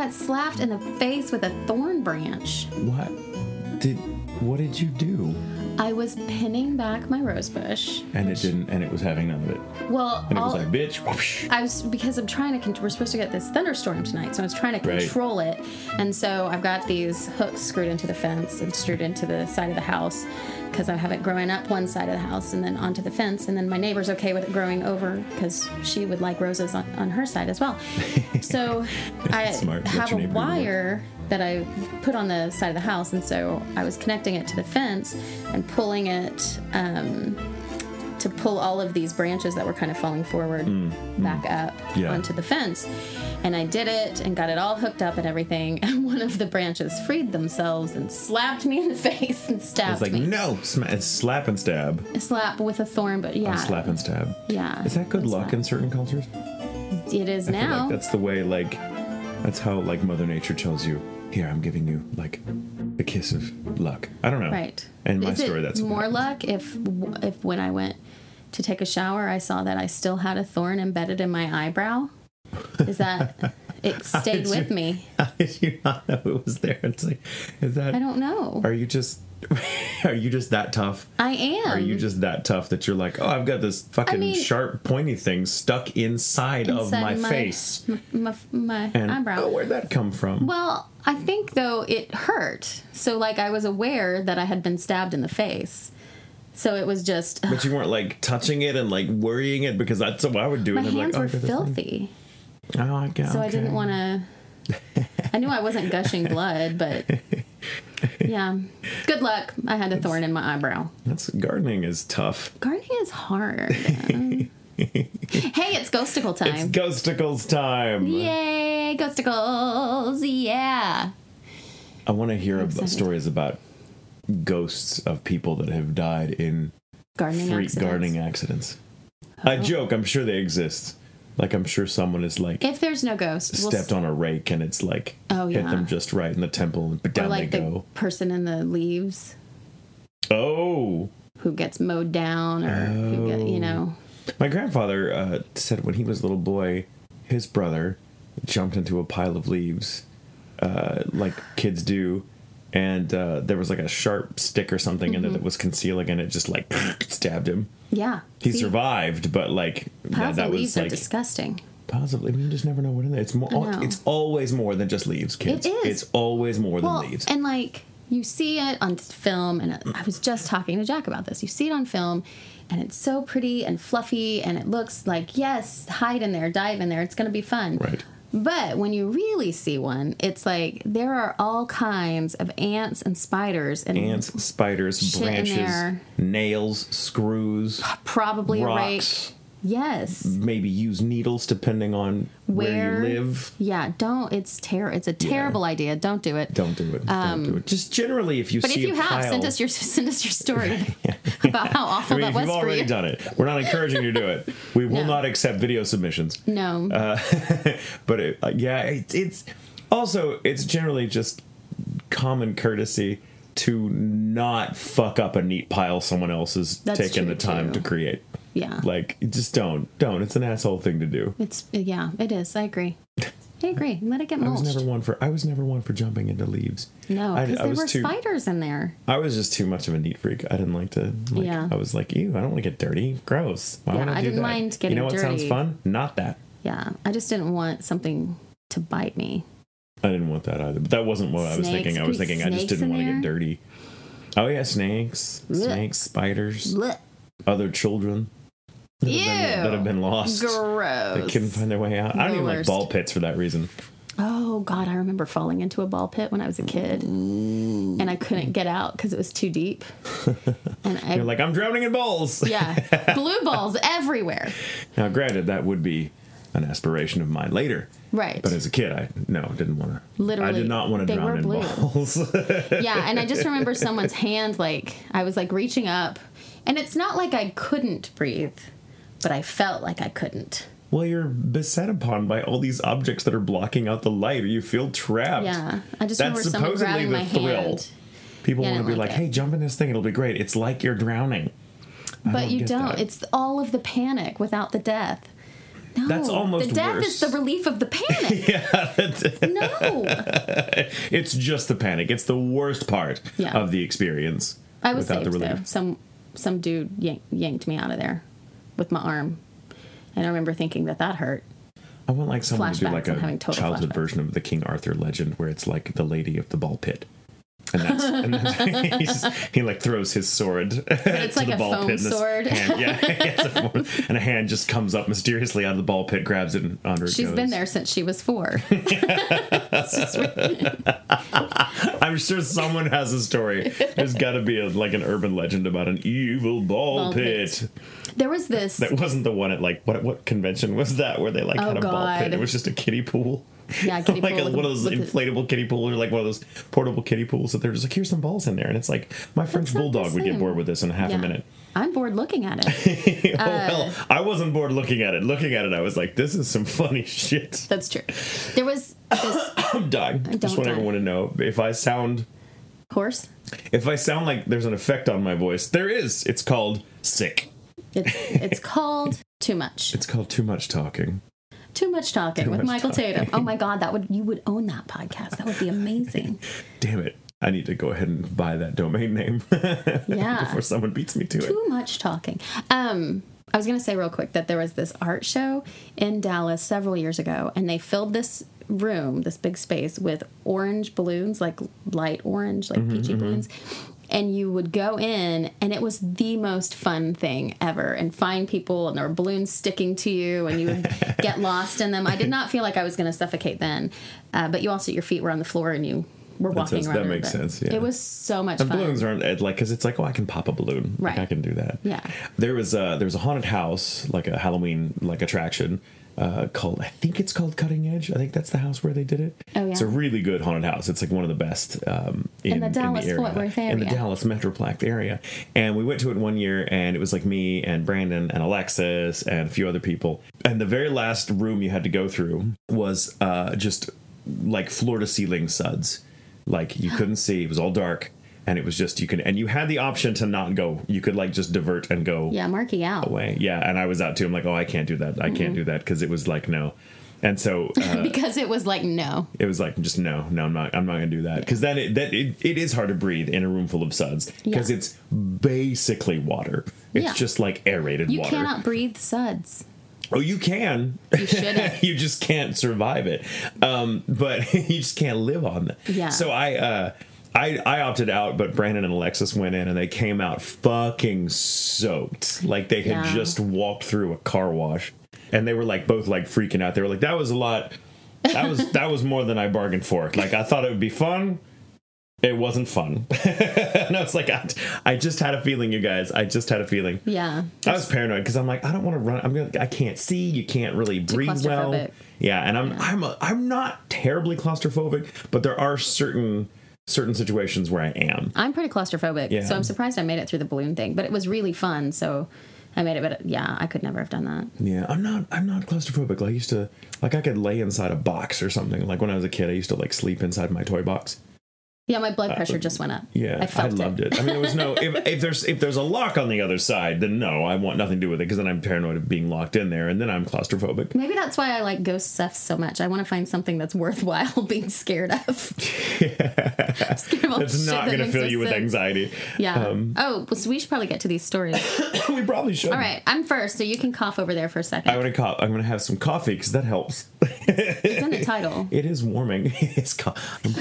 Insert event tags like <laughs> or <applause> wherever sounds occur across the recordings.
got slapped in the face with a thorn branch. What did what did you do? I was pinning back my rose bush. And it didn't and it was having none of it. Well, And it was all- like, bitch. whoosh. I was because I'm trying to. Con- we're supposed to get this thunderstorm tonight, so I was trying to Right. control it. And so I've got these hooks screwed into the fence and screwed into the side of the house because I have it growing up one side of the house and then onto the fence. And then my neighbor's okay with it growing over because she would like roses on, on her side as well. <laughs> So I Smart. Let have your a neighbor do the wire that I put on the side of the house, and so I was connecting it to the fence and pulling it. Um, to pull all of these branches that were kind of falling forward back up Mm, Yeah. onto the fence. And I did it and got it all hooked up and everything. <laughs> And one of the branches freed themselves and slapped me in the <laughs> face and stabbed It's like me. no, sma- it's slap and stab. A slap with a thorn, but yeah, Slap and stab. yeah. Is that good luck in certain cultures? It is I now. like that's the way like that's how like Mother Nature tells you, here I'm giving you like a kiss of luck. I don't know. Right. And my Is story that's more luck if if when I went to take a shower, I saw that I still had a thorn embedded in my eyebrow. Is that <laughs> it stayed with you- me? <laughs> How did you not know it was there? It's like is that I don't know. are you just <laughs> are you just that tough? I am. Are you just that tough that you're like, oh, I've got this fucking mean- sharp, pointy thing stuck inside, of Inside my, face? my, my And oh, eyebrow. oh, where'd that come from? Well, I think though it hurt. So like I was aware that I had been stabbed in the face. So it was just but you weren't like touching it and like worrying it because that's what I would do. my and I'm hands like, oh, were I've got thing. filthy. Oh, I got, So I didn't want to <laughs> I knew I wasn't gushing blood, but <laughs> <laughs> yeah. Good luck. I had a thorn in my eyebrow. That's gardening is tough. Gardening is hard. <laughs> hey, it's ghostacle time. It's ghostacles time. Yay, ghostacles. Yeah. I want to hear about stories about ghosts of people that have died in Gardening freak accidents. gardening accidents. I oh. joke. I'm sure they exist. Like I'm sure someone is like If there's no ghost, we'll stepped on a rake and it's like Oh, hit yeah. them just right in the temple, and but or down like they the go. person in the leaves Oh, who gets mowed down or who get, you know. my grandfather uh, said when he was a little boy, his brother jumped into a pile of leaves, uh, like kids do, and uh, there was like a sharp stick or something in it that was concealing, and it just like <laughs> stabbed him. Yeah. He. See, survived, but like that, that was leaves are like disgusting. possibly. I mean, you just never know what in there. It's more. It's always more than just leaves, kids. It is. It's always more Well, than leaves. and like you see it on film, and uh, I was just talking to Jack about this. You see it on film, and it's so pretty and fluffy, and it looks like yes, hide in there, dive in there, it's gonna be fun. Right. But when you really see one, it's like there are all kinds of ants and spiders and Ants, spiders, branches, nails, screws, probably rake. Yes. Maybe use needles depending on where, Where you live. Yeah, don't. It's ter- It's a terrible idea. Don't do it. Don't do it. Don't do it. Just generally, if you Um, But if you have, pile, send us your <laughs> send us your story <laughs> <laughs> about how awful I mean, that was you've already done it, we're not encouraging you to do it. We will No. not accept video submissions. No. Uh, but it, uh, yeah, it, it's also it's generally just common courtesy to not fuck up a neat pile someone else has That's taken the time too. to create. Yeah. Like, just don't, don't. It's an asshole thing to do. It's yeah, it is. I agree. I agree. Let it get <laughs> I was never one for. I was never one for jumping into leaves. no, because there were too- spiders in there. I was just too much of a neat freak. I didn't like to. Like, Yeah. I was like, ew, I don't want to get dirty. Gross. Why Yeah, would I, I do didn't that? mind getting You know what sounds fun? Not that. Yeah, I just didn't want something to bite me. I didn't want that either. But that wasn't what I was thinking. I was thinking I just didn't want to get dirty. Oh yeah, snakes, Blech. snakes, spiders, Blech. other children that have, been, that have been lost. Gross. That couldn't find their way out. I don't even like worst. ball pits for that reason. Oh God, I remember falling into a ball pit when I was a kid, and I couldn't get out because it was too deep. <laughs> And I, You're like, I'm drowning in balls. <laughs> yeah, blue balls everywhere. Now, granted, that would be an aspiration of mine later. Right. But as a kid, I no didn't want to. Literally, I did not want to they drown were in blue. balls. <laughs> yeah, and I just remember someone's hand, like, I was like reaching up, and it's not like I couldn't breathe, but I felt like I couldn't. well, you're beset upon by all these objects that are blocking out the light, or you feel trapped. Yeah, I just That's remember someone supposedly grabbing the my thrill. hand. People Yeah, want to be like, like "Hey, jump in this thing; it'll be great." It's like you're drowning. I But you don't. that. It's all of the panic without the death. No, That's almost the death worse. is the relief of the panic. <laughs> yeah, no, <laughs> it's just the panic. It's the worst part Yeah. of the experience. I was without saved the relief. though. Some some dude yank, yanked me out of there with my arm, and I remember thinking that that hurt. I want like someone to do like a childhood flashbacks. version of the King Arthur legend, where it's like the lady of the ball pit, <laughs> and that's, and that's he like throws his sword. <laughs> It's like a foam sword. Hand, yeah, it's a foam- and a hand just comes up mysteriously out of the ball pit, grabs it, and under She's goes. been there since she was four. It's just weird. I'm sure someone has a story. There's got to be a, like an urban legend about an evil ball, Ball pit. pit. there was this. That wasn't the one at like what what convention was that where they like Oh, had a ball pit? Oh, it was just a kiddie pool. Yeah, <laughs> kiddie like pool a, one of those inflatable kiddie pools or like one of those portable kiddie pools that they're just like here's some balls in there and it's like my French That's not the bulldog would get bored with this in half Yeah. a minute. I'm bored looking at it. <laughs> oh well, uh, I wasn't bored looking at it. Looking at it, I was like, this is some <laughs> funny shit. That's true. There was this <coughs> I'm dying. I Just want die. everyone to know if I sound horse. if I sound like there's an effect on my voice, there is. It's called sick. It's it's called too much. It's called too much talking. Too much talking Too with much Michael talking. Tatum. Oh my God, that would you would own that podcast. That would be amazing. <laughs> Damn it. I need to go ahead and buy that domain name <laughs> Yeah. before someone beats me to it. Too much talking. Um, I was gonna say real quick that there was this art show in Dallas several years ago, and they filled this room, this big space, with orange balloons, like light orange, like Mm-hmm, peachy balloons. And you would go in, and it was the most fun thing ever. And find people, and there were balloons sticking to you, and you would <laughs> get lost in them. I did not feel like I was going to suffocate then, uh, but you also your feet were on the floor, and you were walking around. that makes sense, yeah. It was so much And fun. balloons aren't uh, like because it's like oh I can pop a balloon like Right. I can do that Yeah. there was a there was a haunted house like a Halloween like attraction uh, called I think it's called Cutting Edge. I think that's the house where they did it. Oh, yeah. it's a really good haunted house. It's like one of the best um, in, the Dallas area. Fort Worth in the. Dallas Metroplex area. And we went to it one year and it was like me and Brandon and Alexis and a few other people. And the very last room you had to go through was uh, just like floor to ceiling suds. Like you couldn't see. It was all dark and it was just you can and you had the option to not go you could like just divert and go yeah, marky out. away yeah and i was out too i'm like oh i can't do that i can't do that because it was like no and so <laughs> uh, because it was like no it was like just no no i'm not i'm not gonna do that because then it, that it, it is hard to breathe in a room full of suds because Yeah. it's basically water it's Yeah. just like aerated you water cannot breathe suds Oh, you can. You shouldn't. <laughs> you just can't survive it. Um, but <laughs> you just can't live on that. Yeah. So I, uh, I, I opted out, but Brandon and Alexis went in, and they came out fucking soaked, like they had Yeah. just walked through a car wash, and they were like both like freaking out. They were like, "That was a lot. That was that was more than I bargained for. Like I thought it would be fun." It wasn't fun. <laughs> and I was like, I, I just had a feeling, you guys. I just had a feeling. yeah I was paranoid because I'm like, I don't want to run. I'm gonna. I can't see. You can't really breathe well. Yeah, and I'm I'm a, I'm not terribly claustrophobic, but there are certain certain situations where I am. i'm pretty claustrophobic Yeah. so i'm surprised i made it through the balloon thing but it was really fun so i made it but yeah i could never have done that Yeah, I'm not I'm not claustrophobic. Like, I used to like I could lay inside a box or something. Like when I was a kid, I used to like sleep inside my toy box. Yeah my blood pressure just went up Uh, Yeah, i I, loved it. I mean, there was no if, <laughs> if there's if there's a lock on the other side, then no, I want nothing to do with it because then I'm paranoid of being locked in there, and then I'm claustrophobic. maybe that's why i like ghost stuff so much i want to find something that's worthwhile <laughs> being scared of I'm <laughs> scared of all It's shit not going to fill you with anxiety. yeah Um, oh well, so we should probably get to these stories <coughs> we probably should. all right i'm first so you can cough over there for a second I want to cop. I'm going to have some coffee because that helps. it's in the title It is warming. it's co-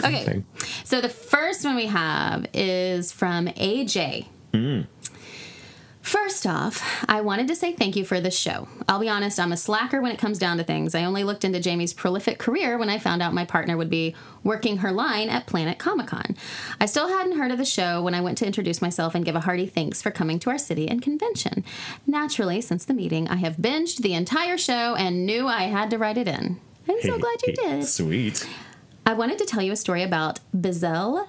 Okay. So the first one we have is from AJ. First off, I wanted to say thank you for this show. I'll be honest, I'm a slacker when it comes down to things. I only looked into Jamie's prolific career when I found out my partner would be working her line at Planet Comicon. I still hadn't heard of the show when I went to introduce myself and give a hearty thanks for coming to our city and convention. Naturally, since the meeting, I have binged the entire show and knew I had to write it in. I'm so glad you did. Sweet. I wanted to tell you a story about Bizzell,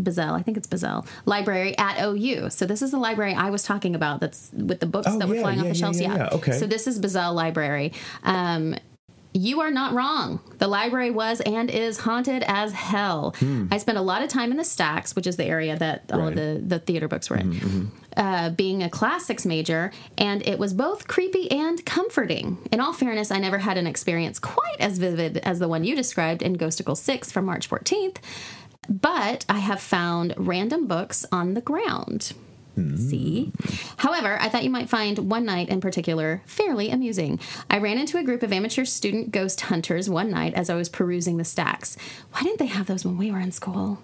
Bizzell, I think it's Bizzell Library at OU. So this is the library I was talking about. That's with the books Oh, that were yeah, flying off the yeah, shelves. yeah, yeah. Okay. So this is Bizzell Library. Um, you are not wrong. The library was and is haunted as hell. I spent a lot of time in the stacks, which is the area that all of Hmm. Right. Mm-hmm, the, the theater books were in, uh, being a classics major, and it was both creepy and comforting. In all fairness, I never had an experience quite as vivid as the one you described in Ghostacle 6 from March 14th, but I have found random books on the ground. See? However, I thought you might find one night in particular fairly amusing. I ran into a group of amateur student ghost hunters one night as I was perusing the stacks. Why didn't they have those when we were in school?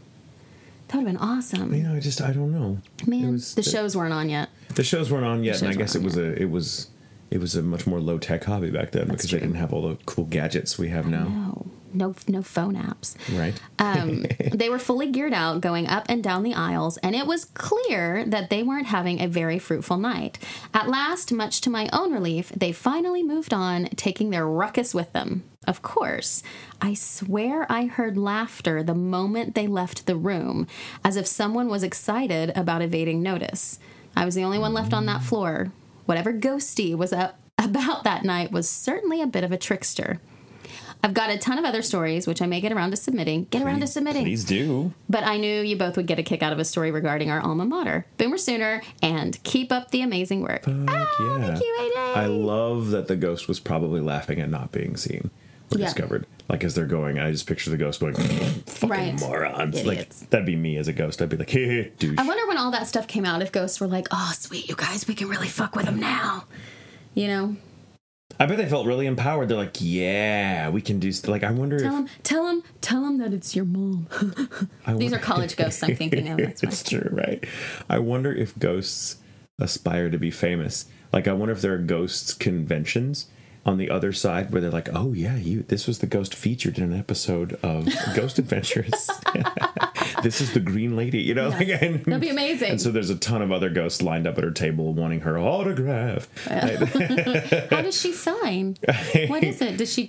That would have been awesome. You know, I just I don't know. Man, was- the shows weren't on yet. The shows weren't on yet, and I guess it was a it was it was a much more low tech hobby back then because true. they didn't have all the cool gadgets we have now. No, no, phone apps. Right? Um, <laughs> they were fully geared out, going up and down the aisles, and it was clear that they weren't having a very fruitful night. At last, much to my own relief, they finally moved on, taking their ruckus with them. Of course, I swear I heard laughter the moment they left the room, as if someone was excited about evading notice. I was the only one left on that floor. Whatever ghosty was up <laughs> about that night was certainly a bit of a trickster. I've got a ton of other stories, which I may get around to submitting. Get around to submitting. Please do. But I knew you both would get a kick out of a story regarding our alma mater, Boomer Sooner, and keep up the amazing work. Fuck ah, yeah. thank you, AJ. I love that the ghost was probably laughing at not being seen or Yeah. discovered. Like as they're going, I just picture the ghost going, "Fucking Right. morons!" Idiots. Like that'd be me as a ghost. I'd be like, "Hey, <laughs> douche." I wonder when all that stuff came out if ghosts were like, oh, sweet, you guys, we can really fuck with them now. You know? I bet they felt really empowered. They're like, "Yeah, we can do." St-. Like, I wonder Tell if them, tell them, tell them that it's your mom. <laughs> These are college ghosts I'm thinking of. That's <laughs> it's true, right? I wonder if ghosts aspire to be famous. Like, I wonder if there are ghosts conventions on the other side where they're like, "Oh yeah, you. This was the ghost featured in an episode of Ghost <laughs> Adventures. This is the Green Lady." You know, like, <laughs> and, That'd be amazing. And so there's a ton of other ghosts lined up at her table wanting her autograph. <laughs> How does she sign? What is it? Does she.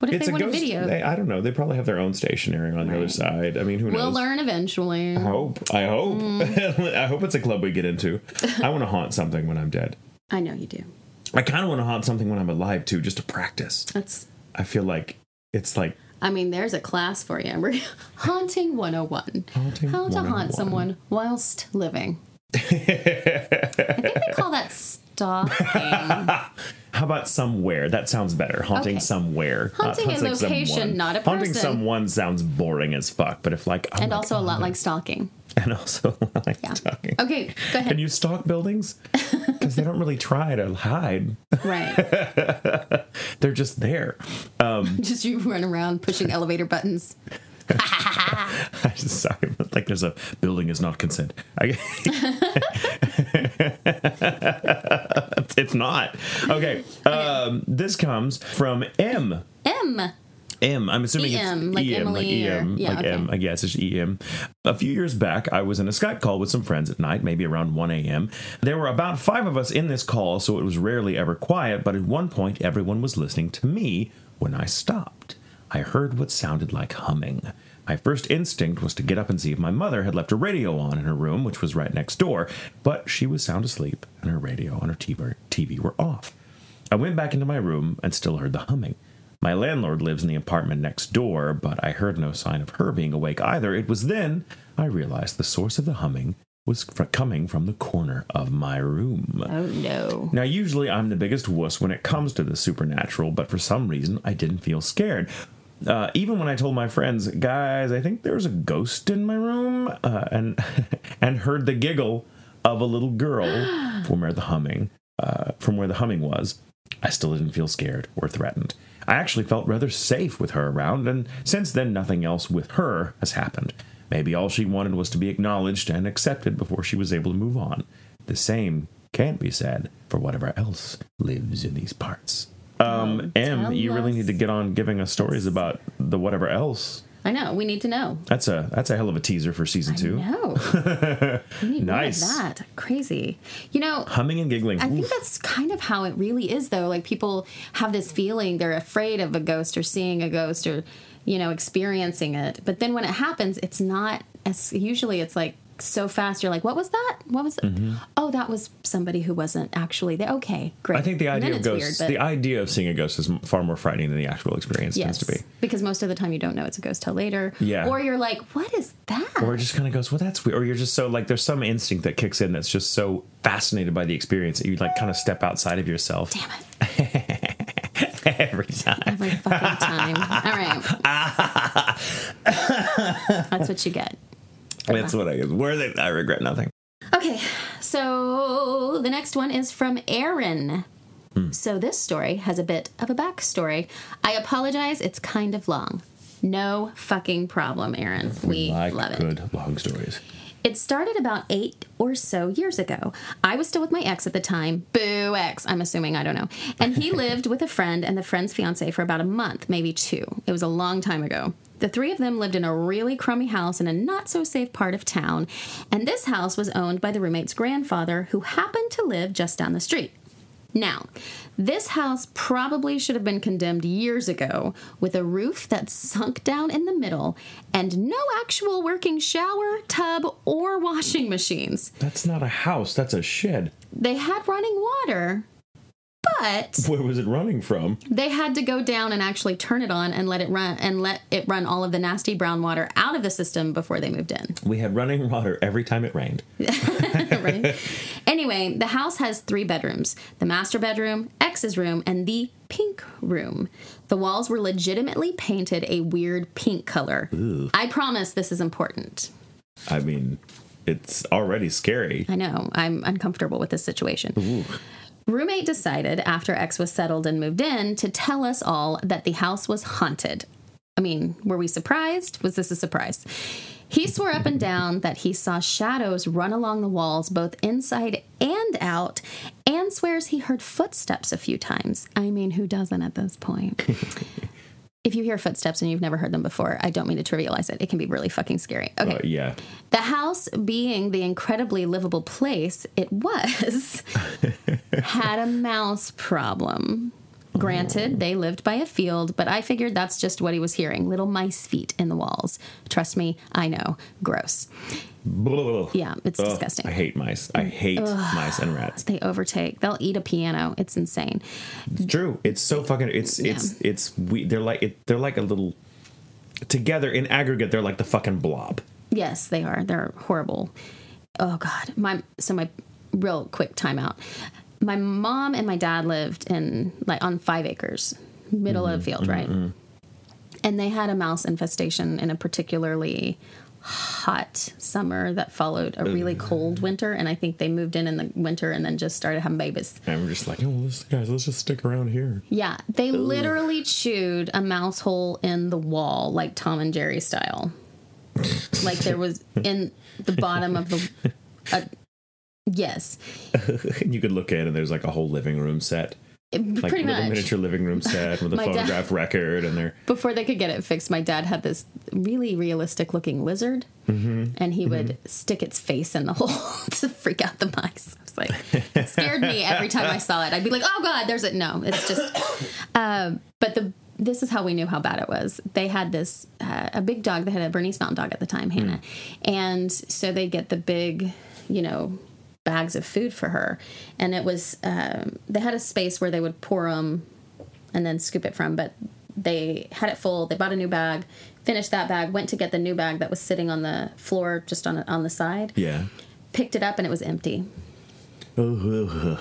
What if It's they a want ghost. a video? They, I don't know. They probably have their own stationery on the other side. I mean, who we'll knows? learn eventually. I hope. I hope. Mm. <laughs> I hope it's a club we get into. I want to haunt something when I'm dead. I know you do. I kind of want to haunt something when I'm alive too, just to practice. That's I feel like it's like I mean, there's a class for you. We're <laughs> haunting 101. Haunting How to haunt oh someone whilst living. I think they call that stalking. <laughs> how about somewhere? That sounds better. Haunting Okay. somewhere. not Haunting a location, someone. not a person. Haunting person. someone sounds boring as fuck. But if like oh and my also a lot like stalking. <laughs> and also <laughs> like Yeah. stalking. Okay, go ahead. Can you stalk buildings? <laughs> Because they don't really try to hide. right. They're just there. Just you run around pushing elevator buttons. I just sorry, but like there's a building is not consent. I, it's not. Okay. Um, this comes from M. M. M. I'm assuming EM, it's like EM, like Emily or- EM, yeah, like okay. M. I guess it's EM. A few years back, I was in a Skype call with some friends at night, maybe around 1 a.m. There were about five of us in this call, so it was rarely ever quiet, but at one point, everyone was listening to me when I stopped. I heard what sounded like humming. My first instinct was to get up and see if my mother had left a radio on in her room, which was right next door, but she was sound asleep, and her radio and her TV were off. I went back into my room and still heard the humming. My landlord lives in the apartment next door, but I heard no sign of her being awake either. It was then I realized the source of the humming was fr- coming from the corner of my room. Oh no. Now, usually I'm the biggest wuss when it comes to the supernatural, but for some reason I didn't feel scared. Uh, even when I told my friends, guys, I think there's a ghost in my room, uh, and <laughs> and heard the giggle of a little girl <gasps> from where the humming, uh, from where the humming was, I still didn't feel scared or threatened. I actually felt rather safe with her around, and since then nothing else with her has happened. Maybe all she wanted was to be acknowledged and accepted before she was able to move on. The same can't be said for whatever else lives in these parts. Um, M, you really need to get on giving us stories about the whatever else. I know. We need to know. That's a that's a hell of a teaser for season two. No. <laughs> Nice. that. Crazy. You know, Humming and giggling. I think that's kind of how it really is, though. Like people have this feeling they're afraid of a ghost or seeing a ghost or, you know, experiencing it. But then when it happens, it's not as usually it's like so fast. You're like, what was that? What was that? Oh, that was somebody who wasn't actually there. Okay, great. Mm-hmm. I think the idea of ghosts, weird, the idea of seeing a ghost is far more frightening than the actual experience yes, tends to be. because most of the time you don't know it's a ghost till later. Yeah. Or you're like, what is that? Or it just kind of goes, well, that's weird. Or you're just so like, there's some instinct that kicks in that's just so fascinated by the experience that you like kind of step outside of yourself Damn it. <laughs> every time. Every fucking time. All right. <laughs> That's what you get. <laughs> That's what I guess. Worth it. I regret nothing. Okay, so the next one is from Aaron. Hmm. So this story has a bit of a backstory. I apologize, it's kind of long. No fucking problem, Aaron. We like love it. good long stories. It started about eight or so years ago. I was still with my ex at the time. Boo, ex, I'm assuming, I don't know. And he <laughs> lived with a friend and the friend's fiance for about a month, maybe two. It was a long time ago. The three of them lived in a really crummy house in a not so safe part of town, and this house was owned by the roommate's grandfather, who happened to live just down the street. Now, this house probably should have been condemned years ago with a roof that sunk down in the middle and no actual working shower, tub, or washing machines. That's not a house. That's a shed. They had running water, but Where was it running from? they had to go down and actually turn it on and let it run and let it run all of the nasty brown water out of the system before they moved in. We had running water every time it rained. <laughs> right? Anyway, the house has three bedrooms the master bedroom, X's room, and the pink room. The walls were legitimately painted a weird pink color. I promise this is important. I mean, it's already scary. I know, I'm uncomfortable with this situation. Roommate decided after X was settled and moved in to tell us all that the house was haunted. I mean, were we surprised? Was this a surprise? He swore up and down that he saw shadows run along the walls, both inside and out, and swears he heard footsteps a few times. I mean, who doesn't at this point? <laughs> if you hear footsteps and you've never heard them before, I don't mean to trivialize it. It can be really fucking scary. Okay. Uh, yeah. The house, being the incredibly livable place it was, <laughs> had a mouse problem. Granted, they lived by a field, but I figured that's just what he was hearing little mice feet in the walls. Trust me, I know. Gross. Blah. Yeah, it's Ugh, disgusting. I hate mice. I hate mice and rats. They overtake. They'll eat a piano. It's insane. It's true. It's so fucking. It's it's it's. We. They're like it, they're like a little. Together in aggregate, they're like the fucking blob. Yes, they are. They're horrible. Oh God. My so my real quick timeout. My mom and my dad lived in like on five acres, middle of a field, right? And they had a mouse infestation in a particularly hot summer that followed a really cold winter. And I think they moved in in the winter and then just started having babies. And we're just like, oh, let's, guys, let's just stick around here. Yeah, they literally chewed a mouse hole in the wall, like Tom and Jerry style. like there was in the bottom of the. Uh, yes, <laughs> And you could look in, and there's like a whole living room set, It- like pretty much. miniature living room set with a <laughs> photograph dad- record, and they're Before they could get it fixed, my dad had this really realistic looking lizard, Mm-hmm. and he would stick its face in the <laughs> hole to freak out the mice. I was like, it scared me every time I saw it. I'd be like, oh god, there's it. No, it's just. <coughs> Um, but the this is how we knew how bad it was. They had this uh, a big dog. They had a Bernese Mountain Dog at the time, Hannah, and so they get the big, you know, bags of food for her, and it was um, they had a space where they would pour them and then scoop it from. But they had it full. They bought a new bag, finished that bag, went to get the new bag that was sitting on the floor just on on the side. yeah. Picked it up and it was empty. Ugh.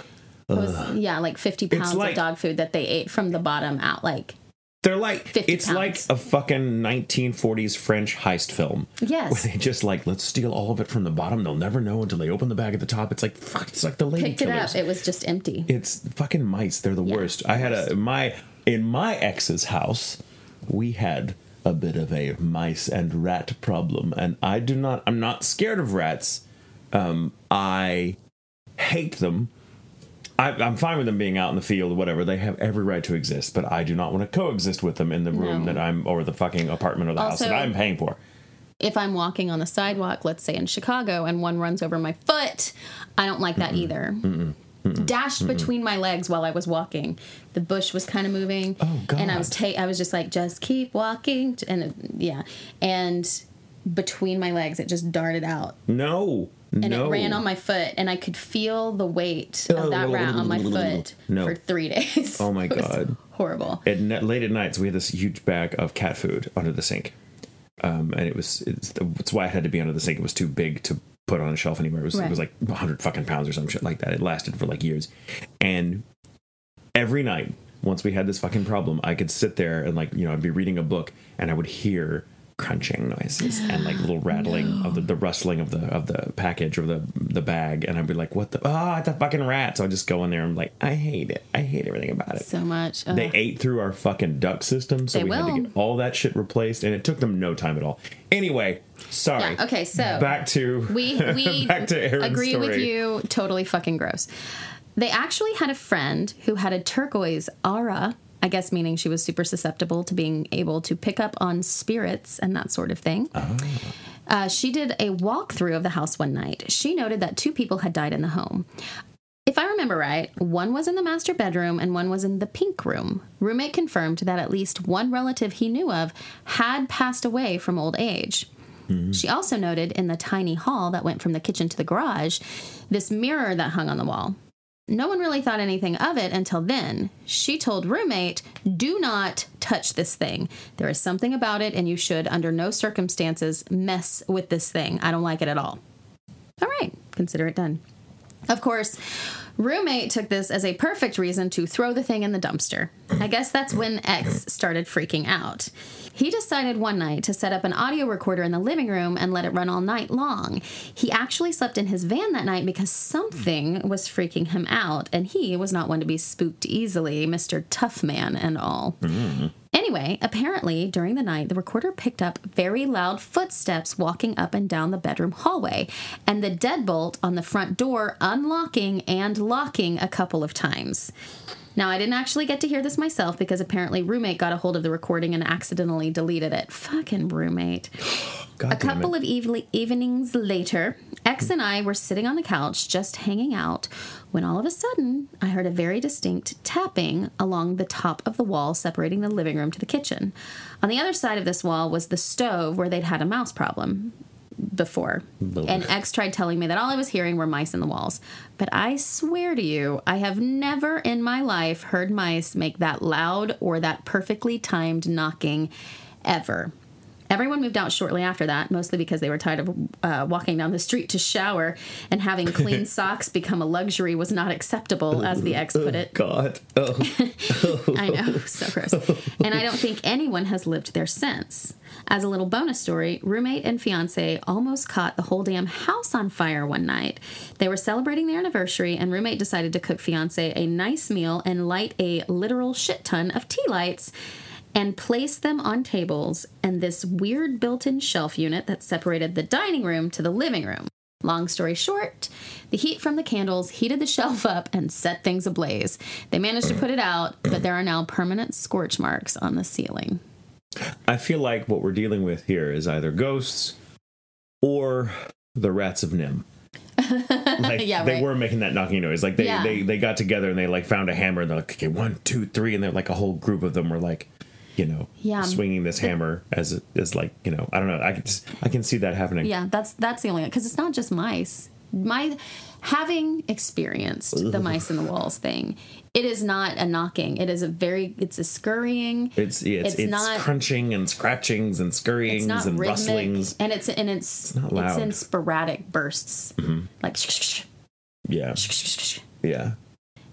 It was yeah, like fifty pounds like- of dog food that they ate from the bottom out. Like They're like 50 it's like a fucking 1940s French heist film. Yes. Where they just like let's steal all of it from the bottom. They'll never know until they open the bag at the top. It's like fuck. It's like the lady picked it up. It was just empty. It's fucking mice. They're the worst. I had a my in my ex's house. We had a bit of a mice and rat problem, and I do not. I'm not scared of rats. Um, I hate them. I, I'm fine with them being out in the field or whatever. They have every right to exist, but I do not want to coexist with them in the room No. that I'm or the fucking apartment or the house that I'm paying for. if I'm walking on the sidewalk, let's say in Chicago, and one runs over my foot, I don't like that either. Dashed between my legs while I was walking. The bush was kind of moving. Oh, And I was ta- I was just like, just keep walking. And uh, yeah. And between my legs. It just darted out. No. And no. it ran on my foot, and I could feel the weight of that rat on my foot No. for three <laughs> days. Oh my It God. horrible. at late at night, so we had this huge bag of cat food under the sink um, and it was it's, it's why it had to be under the sink it was too big to put on a shelf anywhere it was, it Right. was like 100 fucking pounds or some shit like that it lasted for like years and every night once we had this fucking problem i could sit there and like you know i'd be reading a book and i would hear crunching noises and like little <gasps> rattling of the, the rustling of the of the package or the the bag and i'd be like what the ah it's a fucking rat so i just go in there and I'm like i hate it i hate everything about it So much. Ugh. they ate through our fucking duct system, so They we had to get all that shit replaced, and it took them no time at all. Anyway, sorry. Yeah, okay, so back to we we <laughs> back to Aaron's agree with you. Totally fucking gross. They actually had a friend who had a turquoise aura. I guess meaning she was super susceptible to being able to pick up on spirits and that sort of thing. Ah. Uh, she did a walkthrough of the house one night. She noted that two people had died in the home. If I remember right, one was in the master bedroom and one was in the pink room. Roommate confirmed that at least one relative he knew of had passed away from old age. She also noted in the tiny hall that went from the kitchen to the garage this mirror that hung on the wall. No one really thought anything of it until then. She told roommate, "Do not touch this thing. There is something about it and you should under no circumstances mess with this thing. I don't like it at all." All right, consider it done. Of course, roommate took this as a perfect reason to throw the thing in the dumpster. I guess that's when X started freaking out. He decided one night to set up an audio recorder in the living room and let it run all night long. He actually slept in his van that night because something was freaking him out, and he was not one to be spooked easily, Mr. Tough Man and all. Anyway, apparently during the night, the recorder picked up very loud footsteps walking up and down the bedroom hallway, and the deadbolt on the front door unlocking and locking a couple of times. Now, I didn't actually get to hear this myself because apparently roommate got a hold of the recording and accidentally deleted it. Fucking roommate. God A couple it. of evening- evenings later, X and I were sitting on the couch just hanging out when all of a sudden I heard a very distinct tapping along the top of the wall separating the living room to the kitchen. On the other side of this wall was the stove where they'd had a mouse problem before. And X tried telling me that all I was hearing were mice in the walls. But I swear to you, I have never in my life heard mice make that loud or that perfectly timed knocking ever. Everyone moved out shortly after that, mostly because they were tired of uh, walking down the street to shower, and having clean <laughs> socks become a luxury was not acceptable, as the ex put it. <laughs> God. Oh. <laughs> I know, so gross. And I don't think anyone has lived there since. As a little bonus story, roommate and fiance almost caught the whole damn house on fire one night. They were celebrating their anniversary, and roommate decided to cook fiance a nice meal and light a literal shit ton of tea lights and placed them on tables and this weird built in shelf unit that separated the dining room to the living room. Long story short, the heat from the candles heated the shelf up and set things ablaze. They managed to put it out, but there are now permanent scorch marks on the ceiling. I feel like what we're dealing with here is either ghosts or the rats of NIMH. <laughs> like Yeah, they right. were making that knocking noise. Like they, Yeah. they they got together and they like found a hammer and they're like, okay, one, two, three, and they're like a whole group of them were like, you know, Yeah. swinging this hammer as as like you know, I don't know. I can I can see that happening. Yeah, that's that's the only because it's not just mice. My having experienced the mice in the walls thing, it is not a knocking. It is a very it's a scurrying. It's yeah, it's, It's it's, not- crunchings and scratchings and scurryings It's and rhythmic, rustlings. and it's and it's not it's, loud. Mm-hmm. in sporadic bursts, like Yeah, yeah.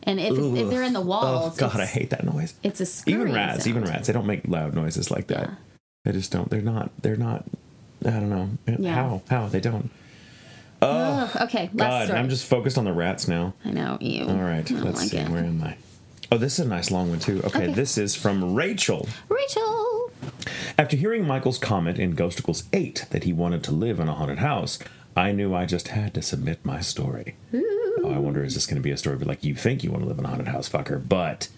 And if, if they're in the walls, Oh God, I hate that noise. it's a scurrying Even rats, even rats, they don't make loud noises like that. Yeah. They just don't. They're not. They're not. I don't know Yeah. how. How they don't. Uh, Ugh, okay, God. I'm just focused on the rats now. I know you. All right, let's like see. it. Where am I? Oh, this is a nice long one too. Okay, Okay. this is from Rachel. Rachel. After hearing Michael's comment in Ghostacles 8 that he wanted to live in a haunted house, I knew I just had to submit my story. Oh, I wonder, is this going to be a story like you think you want to live in a haunted house, fucker? But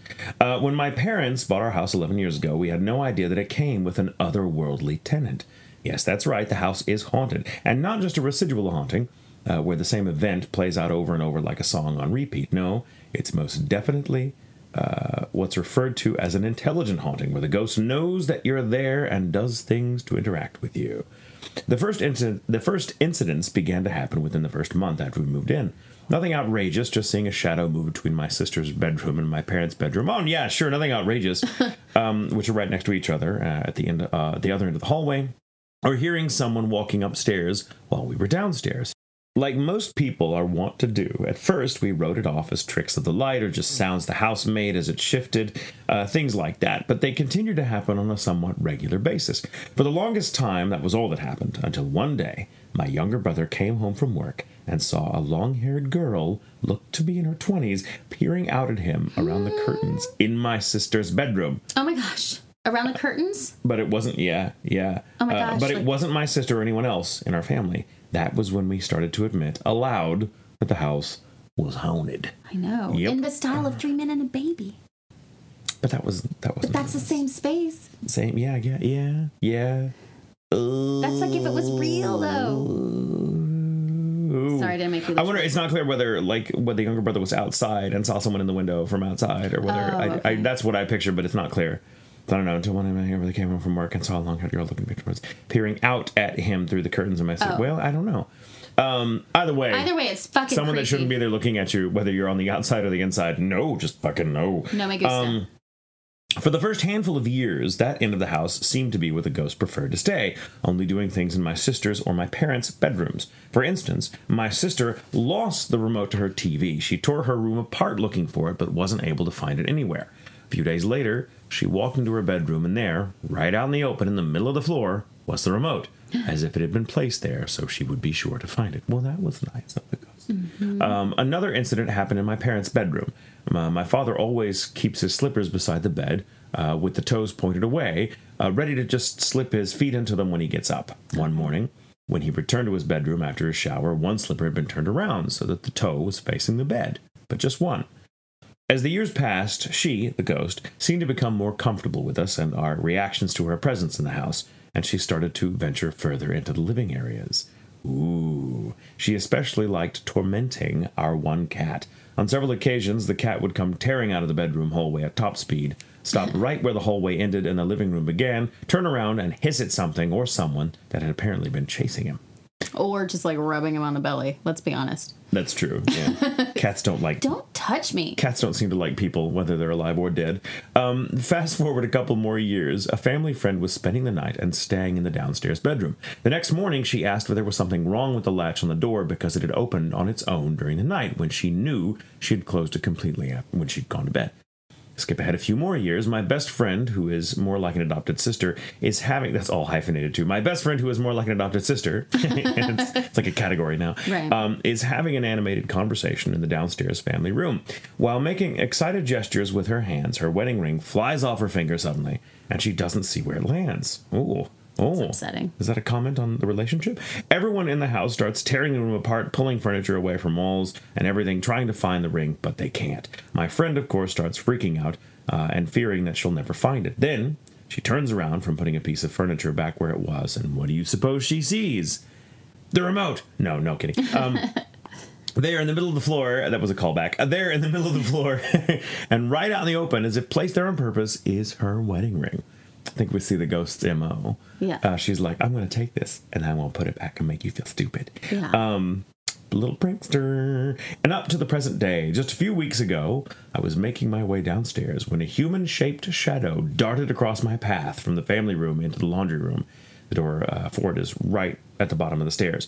uh, when my parents bought our house 11 years ago, we had no idea that it came with an otherworldly tenant. Yes, that's right, the house is haunted, and not just a residual haunting, uh, where the same event plays out over and over like a song on repeat. No, it's most definitely uh, what's referred to as an intelligent haunting, where the ghost knows that you're there and does things to interact with you. The first incident, the first incidents began to happen within the first month after we moved in. Nothing outrageous, just seeing a shadow move between my sister's bedroom and my parents' bedroom. Oh yeah, sure, nothing outrageous, <laughs> um, which are right next to each other uh, at the end, uh, the other end of the hallway, or hearing someone walking upstairs while we were downstairs. Like most people are wont to do, at first we wrote it off as tricks of the light or just sounds the house made as it shifted, uh, things like that, but they continued to happen on a somewhat regular basis. For the longest time, that was all that happened, until one day, my younger brother came home from work and saw a long haired girl, looked to be in her 20s, peering out at him around the curtains in my sister's bedroom. Oh my gosh. Around the curtains? But it wasn't, yeah, yeah. Oh my Uh, gosh, but it wasn't my sister or anyone else in our family. That was when we started to admit aloud that the house was haunted. I know. Yep. In the style of Three Men and a Baby. But that was that wasn't that's the same space. same. Yeah, yeah, yeah, yeah. That's like if it was real, though. Ooh. Sorry, I didn't make you I wonder. It's not clear whether like whether the younger brother was outside and saw someone in the window from outside, or whether Oh, I, I, that's what I pictured, but it's not clear. I don't know until one night I really came home from work and saw a long-haired girl looking towards, peering out at him through the curtains of my suit. Oh. Well, I don't know. Um, either way, Either way, it's fucking someone that shouldn't be there looking at you, whether you're on the outside or the inside. No, just fucking no. No me gusta. Um, For the first handful of years, that end of the house seemed to be where the ghost preferred to stay, only doing things in my sister's or my parents' bedrooms. For instance, my sister lost the remote to her TV. She tore her room apart looking for it, but wasn't able to find it anywhere. A few days later, she walked into her bedroom, and there, right out in the open in the middle of the floor, was the remote, <gasps> as if it had been placed there so she would be sure to find it. Well, that was nice of the ghost. Um, another incident happened in my parents' bedroom. Uh, my father always keeps his slippers beside the bed uh, with the toes pointed away, uh, ready to just slip his feet into them when he gets up. One morning, when he returned to his bedroom after his shower, one slipper had been turned around so that the toe was facing the bed, but just one. As the years passed, she, the ghost, seemed to become more comfortable with us and our reactions to her presence in the house, and she started to venture further into the living areas. Ooh. She especially liked tormenting our one cat. On several occasions, the cat would come tearing out of the bedroom hallway at top speed, stop <laughs> right where the hallway ended and the living room began, turn around and hiss at something or someone that had apparently been chasing him. Or just like rubbing him on the belly. Let's be honest. That's true. Yeah. <laughs> Cats don't like Don't touch me. cats don't seem to like people, whether they're alive or dead. Um, fast forward a couple more years, a family friend was spending the night and staying in the downstairs bedroom. The next morning, she asked if there was something wrong with the latch on the door because it had opened on its own during the night when she knew she had closed it completely when she'd gone to bed. Skip ahead a few more years. My best friend, who is more like an adopted sister, is having that's all hyphenated too. My best friend, who is more like an adopted sister, <laughs> it's, it's like a category now, Right. um, is having an animated conversation in the downstairs family room. While making excited gestures with her hands, her wedding ring flies off her finger suddenly, and she doesn't see where it lands. Ooh. Oh, upsetting. Is that a comment on the relationship? Everyone in the house starts tearing the room apart, pulling furniture away from walls and everything, trying to find the ring, but they can't. My friend, of course, starts freaking out uh, and fearing that she'll never find it. Then she turns around from putting a piece of furniture back where it was, and what do you suppose she sees? The remote. No, no kidding. Um, <laughs> there in the middle of the floor, that was a callback. Uh, there in the middle of the floor, <laughs> and right out in the open, as if placed there on purpose, is her wedding ring. I think we see the ghost's MO. Yeah. Uh, she's like, I'm going to take this and I'm going to put it back and make you feel stupid. Yeah. Um, little prankster. And up to the present day, just a few weeks ago, I was making my way downstairs when a human shaped shadow darted across my path from the family room into the laundry room. The door uh, for it is right at the bottom of the stairs.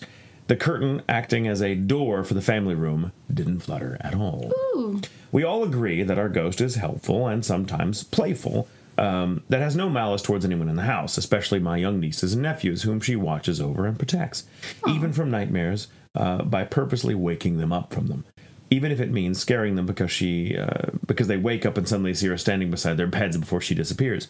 The curtain, acting as a door for the family room, didn't flutter at all. Ooh. We all agree that our ghost is helpful and sometimes playful, um, that has no malice towards anyone in the house, especially my young nieces and nephews, whom she watches over and protects, even from nightmares, uh, by purposely waking them up from them. Even if it means scaring them because she, uh, because they wake up and suddenly see her standing beside their beds before she disappears.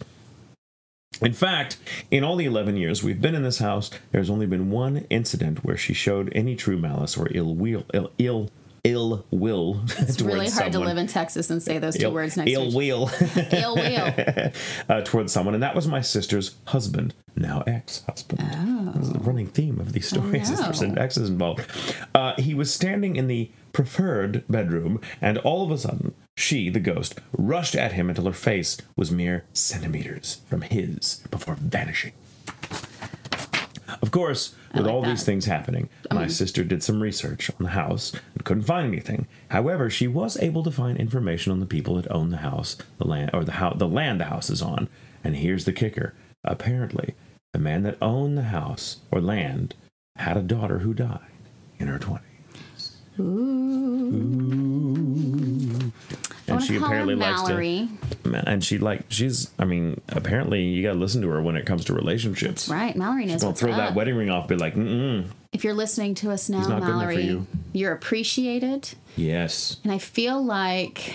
In fact, in all the 11 years we've been in this house, there's only been one incident where she showed any true malice or ill will, ill, ill, ill will. <laughs> It's really hard to live in Texas and say those two words next to ill will. Ill will. <laughs> uh, towards someone, and that was my sister's husband, now ex-husband. This is the running theme of these stories. is there's an ex is involved. Uh, he was standing in the preferred bedroom, and all of a sudden, she, the ghost, rushed at him until her face was mere centimeters from his before vanishing. Of course, with like all that. these things happening, my mm-hmm. sister did some research on the house and couldn't find anything. However, she was able to find information on the people that own the house, the land, or the house, the land the house is on. And here's the kicker: apparently, the man that owned the house or land had a daughter who died in her twenties. I And she to apparently likes to and she like she's i mean apparently you gotta listen to her when it comes to relationships Right, Mallory knows don't what's throw up. that wedding ring off be like mm If you're listening to us now, not good enough for Mallory, you. you're appreciated, yes and I feel like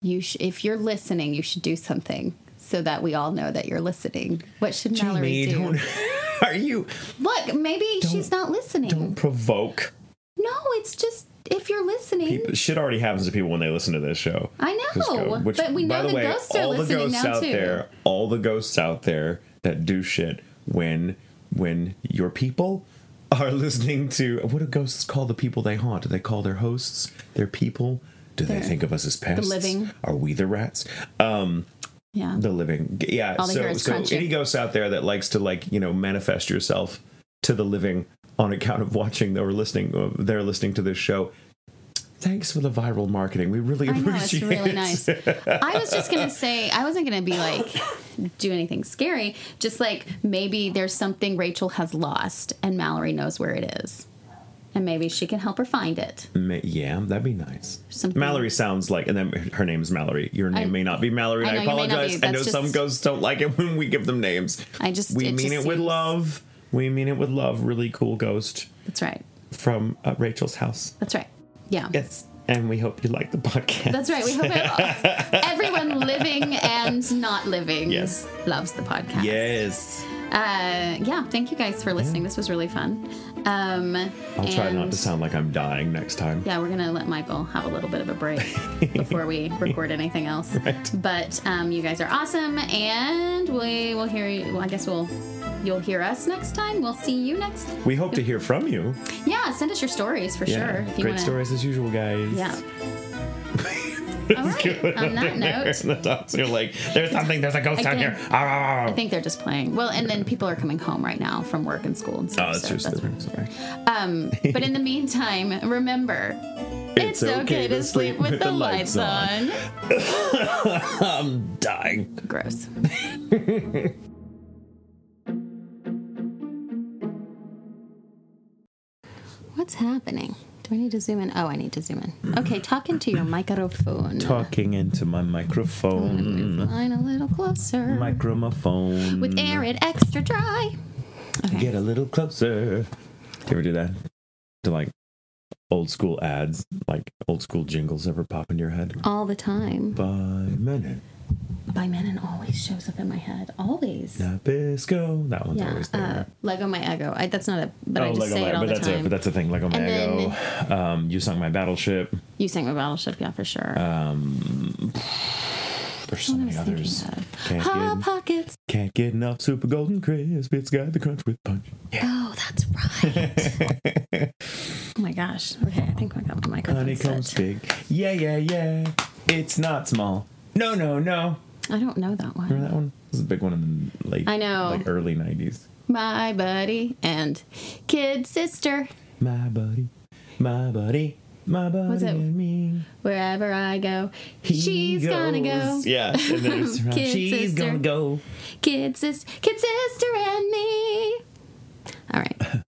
you. Sh- if you're listening, you should do something so that we all know that you're listening. What should Mallory Jamie, do? <laughs> are you Look, maybe she's not listening. don't provoke No, it's just if you're listening. people shit already happens to people when they listen to this show I know, which, but we by know the the way, ghosts are all the ghosts now out too. there all the ghosts out there that do shit when when your people are <laughs> listening to what do ghosts call the people they haunt do they call their hosts their people do they They're- think of us as pests living. are we the rats um Yeah. the living yeah All they so so crunching. any ghost out there that likes to like you know manifest yourself to the living on account of watching or listening uh, they're listening to this show thanks for the viral marketing we really I know, it's appreciate really it nice. I was just gonna say I wasn't gonna be like do anything scary. Just like maybe there's something Rachel has lost and Mallory knows where it is. And maybe she can help her find it. Yeah that'd be nice Something- mallory sounds like and then her name is mallory your name I- may not be mallory and I i, know, not apologize i know That's some ghosts don't like it when we give them names I just we mean just it with love we mean it with love really cool ghost That's right. from uh, rachel's house That's right. Yeah. yes and we hope you like the podcast That's right. We hope <laughs> everyone living and not living Yes. loves the podcast. yes Uh, yeah. Thank you guys for listening. This was really fun. Um, I'll try not to sound like I'm dying next time. Yeah, we're gonna let Michael have a little bit of a break <laughs> before we record anything else. Right. But um, you guys are awesome, and we will hear you. Well, I guess we'll you'll hear us next time. We'll see you next. We hope to hear from you. Yeah, send us your stories for Yeah. sure. If you Great wanna, stories as usual, guys. Yeah. <laughs> All right. On that <laughs> note, the dogs are like, there's something, there's a ghost down here. Ah, ah, ah. I think they're just playing. Well, and then people are coming home right now from work and school and stuff. Oh, that's so true. that's right. Um, but in the meantime, remember, it's, okay, to sleep with, the, lights on. <laughs> I'm dying. Gross. What's happening? Do I need to zoom in? Oh, I need to zoom in. Okay, talk into your microphone. Talking into my microphone. Line a little closer. Microphone. With Arrid extra dry. Okay. Get a little closer. Do you ever do that? To like old school ads, like old school jingles ever pop into your head? All the time. By minute. By Menon always shows up in my head. Always. Nabisco. That one's Yeah. always there. Uh, Lego my Eggo. I, that's not a. But I just say Lego it all Oh, but the that's time. A, but that's the thing. Lego And Mago. Um, you sung my battleship. you sang my battleship, yeah, for sure. Um, there's so many others. Can't Hot get, pockets. can't get enough super golden crisp. It's got the crunch with punch. Yeah. Oh, that's right. <laughs> oh my gosh. Okay, I think I got my microphone Honeycomb set. big. Yeah, yeah, yeah. It's not small. No, no, no. I don't know that one. Remember that one? It was a big one in the late, I know. like early '90s. My buddy and kid sister. My buddy, my buddy, my buddy Was it- and me. Wherever I go, He she's gonna go. Yeah, and then it's <laughs> around, Kid she's sister. gonna go. Kid sis, kid sister and me. All right.